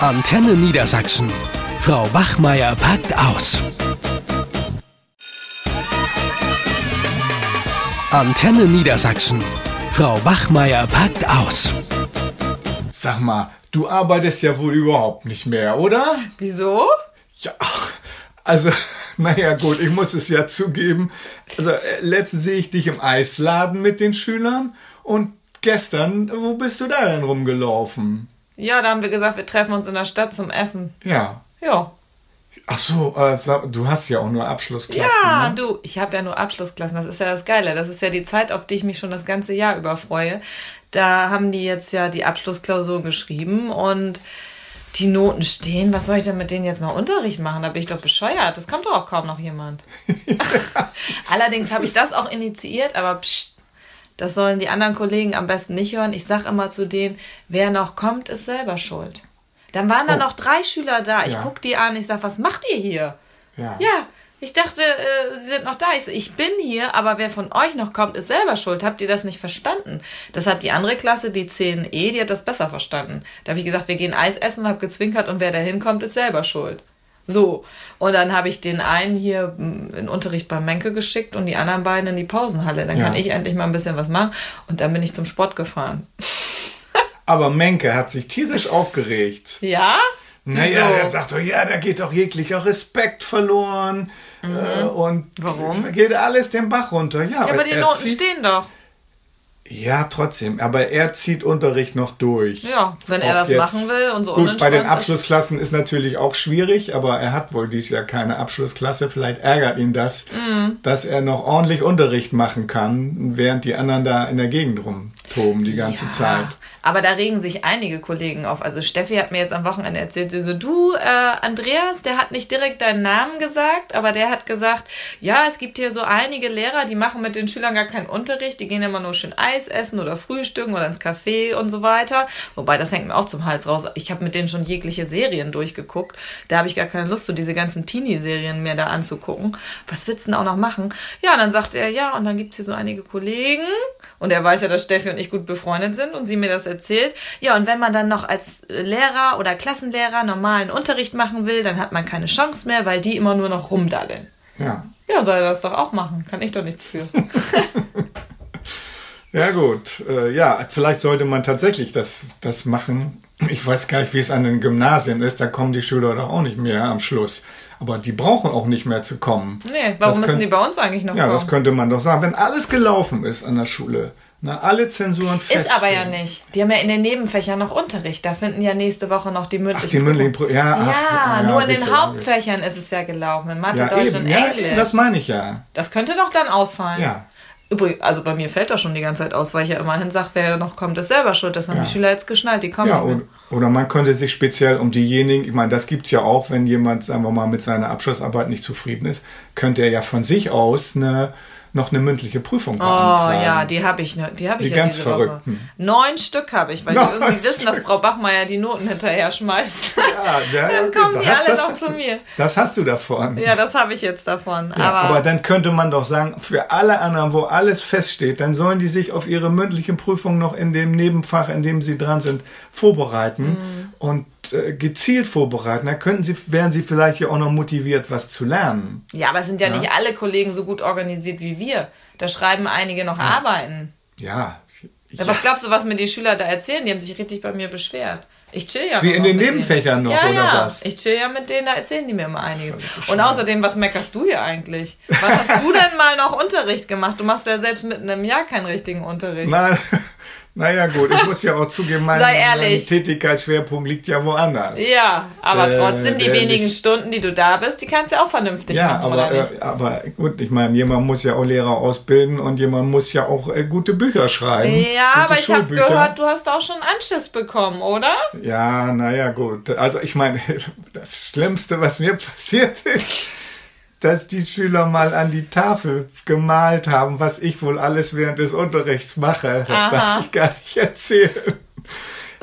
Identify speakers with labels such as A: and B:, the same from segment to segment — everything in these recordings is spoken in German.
A: Antenne Niedersachsen. Frau Wachmeier packt aus. Antenne Niedersachsen. Frau Wachmeier packt aus.
B: Sag mal, du arbeitest ja wohl überhaupt nicht mehr, oder?
C: Wieso?
B: Ja, also, naja gut, ich muss es ja zugeben. Also, äh, letztens sehe ich dich im Eisladen mit den Schülern und gestern, wo bist du da denn rumgelaufen?
C: Ja, da haben wir gesagt, wir treffen uns in der Stadt zum Essen.
B: Ja.
C: Ja.
B: Ach so, äh, du hast ja auch nur Abschlussklassen.
C: Ja,
B: ne?
C: du, ich habe ja nur Abschlussklassen. Das ist ja das Geile. Das ist ja die Zeit, auf die ich mich schon das ganze Jahr über freue. Da haben die jetzt ja die Abschlussklausur geschrieben und die Noten stehen. Was soll ich denn mit denen jetzt noch Unterricht machen? Da bin ich doch bescheuert. Das kommt doch auch kaum noch jemand. Allerdings habe ich das auch initiiert, aber pst, das sollen die anderen Kollegen am besten nicht hören. Ich sag immer zu denen, wer noch kommt, ist selber schuld. Dann waren da
B: Oh.
C: noch drei Schüler da. Ich
B: Ja.
C: guck die an, ich sag, was macht ihr hier?
B: Ja.
C: Ja, ich dachte, äh, sie sind noch da. Ich, so, ich bin hier, aber wer von euch noch kommt, ist selber schuld. Habt ihr das nicht verstanden? Das hat die andere Klasse, die 10e, die hat das besser verstanden. Da habe ich gesagt, wir gehen Eis essen, hab gezwinkert und wer da hinkommt, ist selber schuld. So. Und dann habe ich den einen hier mm, in Unterricht beim Menke geschickt und die anderen beiden in die Pausenhalle. Dann
B: Ja.
C: kann ich endlich mal ein bisschen was machen. Und dann bin ich zum Sport gefahren.
B: Aber Menke hat sich tierisch aufgeregt.
C: Ja?
B: Naja,
C: Wieso?
B: er sagt doch, ja, da geht doch jeglicher Respekt verloren. Äh, und
C: Mhm. Warum?
B: Da geht alles den Bach runter. Ja,
C: Ja, aber die Noten stehen doch.
B: Ja, trotzdem. Aber er zieht Unterricht noch durch.
C: Ja, wenn er
B: Ob
C: das
B: jetzt-
C: machen will und so
B: Gut, bei den. Abschlussklassen ist natürlich auch schwierig, aber er hat wohl dieses Jahr keine Abschlussklasse. Vielleicht ärgert ihn das,
C: Mhm.
B: dass er noch ordentlich Unterricht machen kann, während die anderen da in der Gegend rumtoben die ganze
C: Ja,
B: Zeit.
C: Aber da regen sich einige Kollegen auf. Also Steffi hat mir jetzt am Wochenende erzählt, sie so, du, äh, Andreas, der hat nicht direkt deinen Namen gesagt, aber der hat gesagt, ja, es gibt hier so einige Lehrer, die machen mit den Schülern gar keinen Unterricht, die gehen immer nur schön Eis essen oder frühstücken oder ins Café und so weiter. Wobei, das hängt mir auch zum Hals raus. Ich habe mit denen schon jegliche Serien durchgeguckt. Da habe ich gar keine Lust, so diese ganzen Teenie-Serien mir da anzugucken. Was willst du denn auch noch machen? Ja, und dann sagt er, ja, und dann gibt's hier so einige Kollegen, und er weiß ja, dass Steffi und ich gut befreundet sind und sie mir das erzählt. Ja, und wenn man dann noch als Lehrer oder Klassenlehrer normalen Unterricht machen will, dann hat man keine Chance mehr, weil die immer nur noch rumdallen.
B: Ja.
C: Ja, soll er das doch auch machen. Kann ich doch nichts für.
B: Ja gut, äh, ja, vielleicht sollte man tatsächlich das, das machen. Ich weiß gar nicht, wie es an den Gymnasien ist, da kommen die Schüler doch auch nicht mehr am Schluss. Aber die brauchen auch nicht mehr zu kommen.
C: Nee, warum
B: Das
C: müssen
B: könnt-
C: die bei uns eigentlich noch
B: Ja,
C: kommen?
B: das könnte man doch sagen. Wenn alles gelaufen ist an der Schule, na, alle Zensuren feststehen.
C: ist aber ja nicht. Die haben ja in den Nebenfächern noch Unterricht. Da finden ja nächste Woche noch die mündlichen
B: Ach, die mündlichen Prüfungen. Ja,
C: Ja,
B: ach,
C: nur in den Hauptfächern ist es ja gelaufen. In Mathe,
B: Ja,
C: Deutsch
B: eben,
C: und
B: ja,
C: Englisch.
B: eben, das meine ich ja.
C: Das könnte doch dann ausfallen.
B: Ja.
C: Übrigens, also bei mir fällt das schon die ganze Zeit aus, weil ich ja immerhin sage, wer noch kommt, ist selber schuld. Das haben
B: Ja.
C: die Schüler jetzt geschnallt, die kommen
B: Ja, und, oder man könnte sich speziell um diejenigen, ich meine, das gibt's ja auch, wenn jemand, sagen wir mal, mit seiner Abschlussarbeit nicht zufrieden ist, könnte er ja von sich aus eine, noch eine mündliche Prüfung
C: Oh
B: beantragen.
C: ja, die habe ich, ne, die habe ich
B: Die
C: ja
B: ganz
C: diese
B: Verrückten.
C: Woche. Neun Stück habe ich, weil
B: Neun
C: die irgendwie wissen, dass
B: Stück.
C: Frau Bachmeier die Noten hinterher schmeißt.
B: Ja, ja,
C: Dann
B: okay,
C: kommen
B: das
C: die alle
B: das
C: noch zu mir.
B: Das hast du davon.
C: ja, das habe ich jetzt davon.
B: Ja,
C: aber,
B: aber dann könnte man doch sagen, für alle anderen, wo alles feststeht, dann sollen die sich auf ihre mündlichen Prüfungen noch in dem Nebenfach, in dem sie dran sind, vorbereiten
C: Mhm.
B: und gezielt vorbereiten. Dann könnten sie, wären sie vielleicht ja auch noch motiviert, was zu lernen.
C: ja, aber es sind ja, nicht alle Kollegen so gut organisiert wie wir. Da schreiben einige noch Arbeiten.
B: Ja.
C: Ja. Was glaubst du, was mir die Schüler da erzählen? Die haben sich richtig bei mir beschwert. Ich chill ja
B: Wie in den Nebenfächern
C: denen.
B: noch,
C: ja,
B: oder
C: ja.
B: was?
C: Ich chill ja mit denen, da erzählen die mir immer einiges. Und außerdem, was meckerst du hier eigentlich? Wann hast du denn mal noch Unterricht gemacht? Du machst ja selbst mitten im Jahr keinen richtigen Unterricht.
B: Na, naja, gut, ich muss ja auch zugeben, mein, mein. Tätigkeitsschwerpunkt liegt ja woanders.
C: Ja, aber
B: Äh,
C: trotzdem, die wenigen
B: nicht-
C: Stunden, die du da bist, die kannst du ja auch vernünftig
B: Ja,
C: machen,
B: aber,
C: oder nicht?
B: äh, aber gut, ich meine, jemand muss ja auch Lehrer ausbilden und jemand muss ja auch äh, gute Bücher schreiben.
C: ja, aber ich habe gehört, du hast auch schon Anschiss bekommen, oder?
B: Ja, naja, gut. Also ich meine, das Schlimmste, was mir passiert ist, dass die Schüler mal an die Tafel gemalt haben, was ich wohl alles während des Unterrichts mache. Das
C: Aha.
B: darf ich gar nicht erzählen.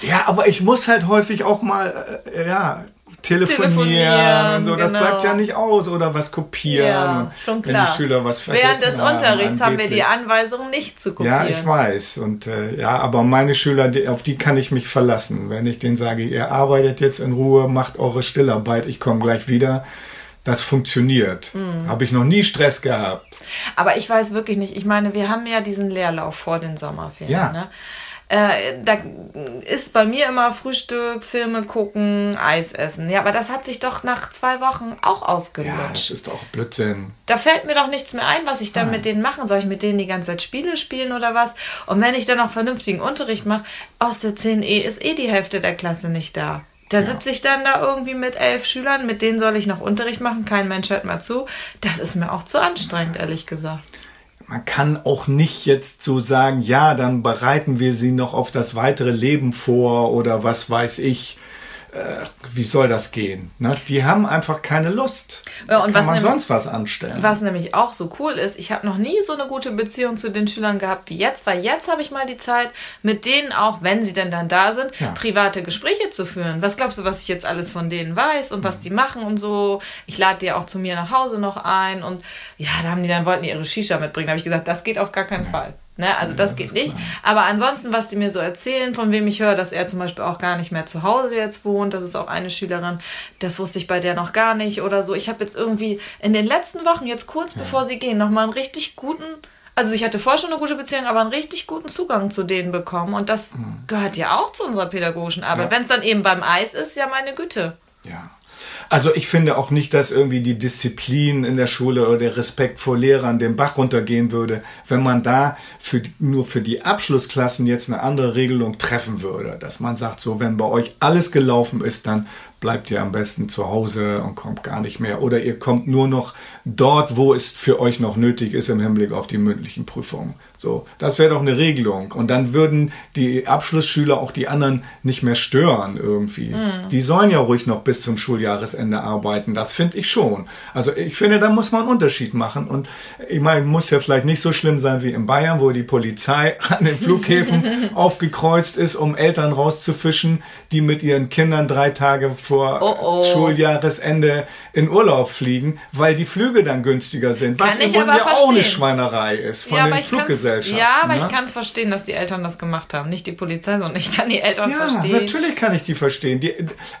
B: Ja, aber ich muss halt häufig auch mal, äh, ja, telefonieren,
C: Telefonieren,
B: und so. Das
C: genau.
B: bleibt ja nicht aus oder was kopieren.
C: Ja, schon
B: Wenn
C: klar.
B: die Schüler was vergessen
C: Während des
B: haben,
C: Unterrichts haben wir die
B: angeblich.
C: Anweisung, nicht zu kopieren.
B: Ja, ich weiß. Und äh, ja, aber meine Schüler, die, auf die kann ich mich verlassen. Wenn ich denen sage, ihr arbeitet jetzt in Ruhe, macht eure Stillarbeit, ich komme gleich wieder. Das funktioniert.
C: Hm.
B: Habe ich noch nie Stress gehabt.
C: Aber ich weiß wirklich nicht. Ich meine, wir haben ja diesen Leerlauf vor den Sommerferien.
B: Ja.
C: Ne? Äh, da ist bei mir immer Frühstück, Filme gucken, Eis essen. Ja, aber das hat sich doch nach zwei Wochen auch
B: Ja,
C: ausgelutscht.
B: das ist doch Blödsinn.
C: Da fällt mir doch nichts mehr ein, was ich dann mit denen machen soll. Ich mit denen die ganze Zeit Spiele spielen oder was? Und wenn ich dann noch vernünftigen Unterricht mache, aus der 10e ist eh die Hälfte der Klasse nicht da. Da sitze ich dann da irgendwie mit elf Schülern, mit denen soll ich noch Unterricht machen, kein Mensch hört mal zu. Das ist mir auch zu anstrengend, ehrlich gesagt.
B: Man kann auch nicht jetzt so sagen, ja, dann bereiten wir sie noch auf das weitere Leben vor oder was weiß ich. Äh, wie soll das gehen? Ne? Die haben einfach keine Lust.
C: Ja, und
B: kann
C: was
B: man
C: nämlich-
B: sonst was anstellen?
C: Was nämlich auch so cool ist, ich habe noch nie so eine gute Beziehung zu den Schülern gehabt wie jetzt, weil jetzt habe ich mal die Zeit, mit denen auch, wenn sie denn dann da sind,
B: Ja.
C: private Gespräche zu führen. Was glaubst du, was ich jetzt alles von denen weiß und was die machen und so? Ich lade die auch zu mir nach Hause noch ein und ja, da haben die dann wollten die ihre Shisha mitbringen. Da habe ich gesagt, das geht auf gar keinen Fall. Ne, also das geht nicht. Aber ansonsten, was die mir so erzählen, von wem ich höre, dass er zum Beispiel auch gar nicht mehr zu Hause jetzt wohnt, das ist auch eine Schülerin, das wusste ich bei der noch gar nicht oder so. Ich habe jetzt irgendwie in den letzten Wochen, jetzt kurz bevor sie gehen, nochmal einen richtig guten, also ich hatte vorher schon eine gute Beziehung, aber einen richtig guten Zugang zu denen bekommen. Und das gehört ja auch zu unserer pädagogischen Arbeit.
B: Ja.
C: Wenn es dann eben beim Eis ist, ja meine Güte.
B: Ja. Also ich finde auch nicht, dass irgendwie die Disziplin in der Schule oder der Respekt vor Lehrern den Bach runtergehen würde, wenn man da für nur für die Abschlussklassen jetzt eine andere Regelung treffen würde. Dass man sagt, so wenn bei euch alles gelaufen ist, dann bleibt ihr am besten zu Hause und kommt gar nicht mehr. Oder ihr kommt nur noch dort, wo es für euch noch nötig ist im Hinblick auf die mündlichen Prüfungen. So, das wäre doch eine Regelung. Und dann würden die Abschlussschüler auch die anderen nicht mehr stören irgendwie. Die sollen ja ruhig noch bis zum Schuljahresende arbeiten. Das finde ich schon. Also ich finde, da muss man einen Unterschied machen. Und ich meine, muss ja vielleicht nicht so schlimm sein wie in Bayern, wo die Polizei an den Flughäfen aufgekreuzt ist, um Eltern rauszufischen, die mit ihren Kindern drei Tage vor
C: Oh, oh.
B: Schuljahresende in Urlaub fliegen, weil die Flüge dann günstiger sind. Was
C: Kann ich
B: übrigens
C: aber
B: ja auch eine
C: verstehen.
B: Schweinerei ist von
C: ja,
B: den
C: aber
B: Fluggesellschaften.
C: ja, aber
B: ne?
C: ich kann es verstehen, dass die Eltern das gemacht haben. Nicht die Polizei, sondern ich kann die Eltern
B: Ja,
C: verstehen.
B: natürlich kann ich die verstehen. Die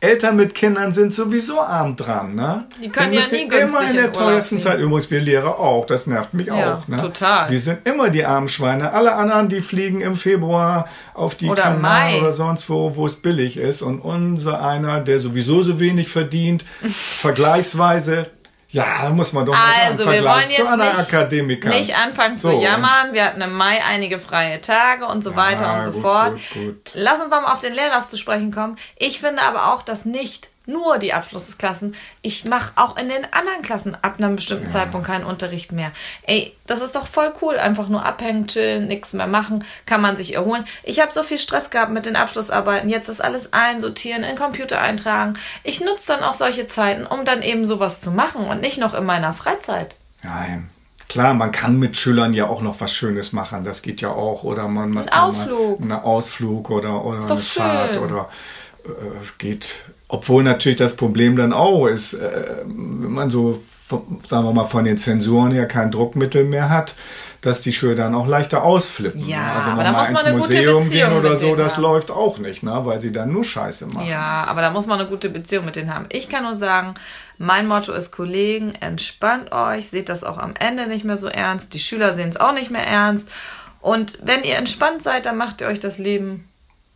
B: Eltern mit Kindern sind sowieso arm dran, ne?
C: Die können ja nie günstig
B: immer in der teuersten
C: fliegen.
B: Zeit. Übrigens, wir Lehrer auch. Das nervt mich
C: Ja,
B: auch, ne?
C: total.
B: Wir sind immer die armen Schweine. Alle anderen, die fliegen im Februar auf die
C: Oder
B: Kanaren
C: Mai.
B: oder sonst wo, wo es billig ist. Und unser einer, der sowieso so wenig verdient, vergleichsweise, ja, da muss man doch mal sagen,
C: Also, wir wollen
B: zu
C: jetzt
B: einer
C: nicht, nicht anfangen zu
B: So,
C: jammern. Wir hatten im Mai einige freie Tage und so weiter und so
B: gut,
C: fort.
B: gut, gut.
C: Lass uns auch mal auf den Leerlauf zu sprechen kommen. Ich finde aber auch, dass nicht nur die Abschlussklassen, ich mache auch in den anderen Klassen ab einem bestimmten Zeitpunkt keinen Unterricht mehr. Ey, das ist doch voll cool. Einfach nur abhängen, chillen, nichts mehr machen, kann man sich erholen. Ich habe so viel Stress gehabt mit den Abschlussarbeiten. Jetzt ist alles einsortieren, in Computer eintragen. Ich nutze dann auch solche Zeiten, um dann eben sowas zu machen und nicht noch in meiner Freizeit.
B: Nein. Klar, man kann mit Schülern ja auch noch was Schönes machen, das geht ja auch. Oder man macht mal
C: Ausflug.
B: einen Ausflug oder, oder eine Fahrt
C: schön.
B: oder äh, geht. Obwohl natürlich das Problem dann auch ist, äh, wenn man so, von, sagen wir mal, von den Zensuren her kein Druckmittel mehr hat, dass die Schüler dann auch leichter ausflippen.
C: Ja,
B: ne? also
C: aber da muss man
B: ins
C: eine gute
B: Museum
C: Beziehung
B: gehen oder so,
C: denen
B: das
C: haben.
B: läuft auch nicht, ne? weil sie dann nur Scheiße machen.
C: Ja, aber da muss man eine gute Beziehung mit denen haben. Ich kann nur sagen, mein Motto ist, Kollegen, entspannt euch, seht das auch am Ende nicht mehr so ernst. Die Schüler sehen es auch nicht mehr ernst. Und wenn ihr entspannt seid, dann macht ihr euch das Leben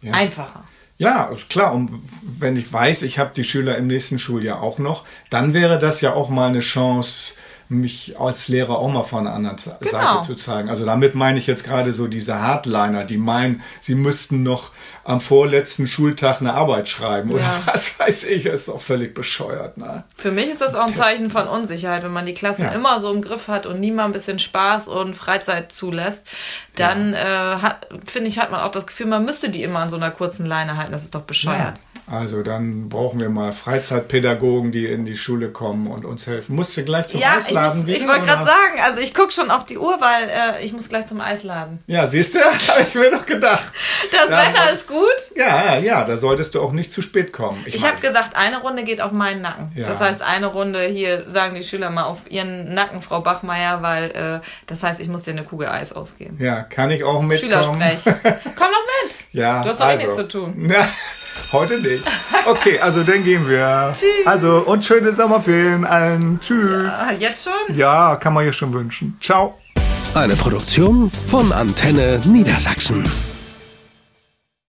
B: Ja.
C: einfacher.
B: Ja, klar. Und wenn ich weiß, ich habe die Schüler im nächsten Schuljahr auch noch, dann wäre das ja auch mal eine Chance, mich als Lehrer auch mal von einer anderen Ze-
C: Genau.
B: Seite zu zeigen. Also damit meine ich jetzt gerade so diese Hardliner, die meinen, sie müssten noch am vorletzten Schultag eine Arbeit schreiben oder
C: Ja.
B: was weiß ich, ist doch völlig bescheuert. Ne?
C: Für mich ist das auch ein Zeichen von Unsicherheit, wenn man die Klassen
B: Ja.
C: immer so im Griff hat und niemand ein bisschen Spaß und Freizeit zulässt, dann äh, hat, finde ich, hat man auch das Gefühl, man müsste die immer an so einer kurzen Leine halten. Das ist doch bescheuert.
B: Also dann brauchen wir mal Freizeitpädagogen, die in die Schule kommen und uns helfen. Musst du gleich zum
C: Ja, ich,
B: Eisladen
C: muss-
B: gehen?
C: ich wollte gerade sagen, also ich gucke schon auf die Uhr, weil äh, ich muss gleich zum Eisladen.
B: Ja, siehst du, habe ich mir doch gedacht.
C: Das
B: Ja,
C: Wetter ist gut.
B: Ja, Ja, ja, da solltest du auch nicht zu spät kommen.
C: Ich, habe gesagt, eine Runde geht auf meinen Nacken.
B: Ja.
C: Das heißt, eine Runde hier sagen die Schüler mal auf ihren Nacken, Frau Bachmeier, weil äh, das heißt, ich muss dir eine Kugel Eis ausgeben.
B: Ja, kann ich auch mitkommen?
C: Schülersprech. Komm doch mit.
B: Ja,
C: Du hast doch eh
B: also.
C: nichts zu tun.
B: Na, heute nicht. Okay, also dann gehen wir.
C: Tschüss.
B: Also, und schöne Sommerferien allen. Tschüss.
C: Ah, jetzt schon?
B: Ja, kann man ja schon wünschen. Ciao.
A: Eine Produktion von Antenne Niedersachsen.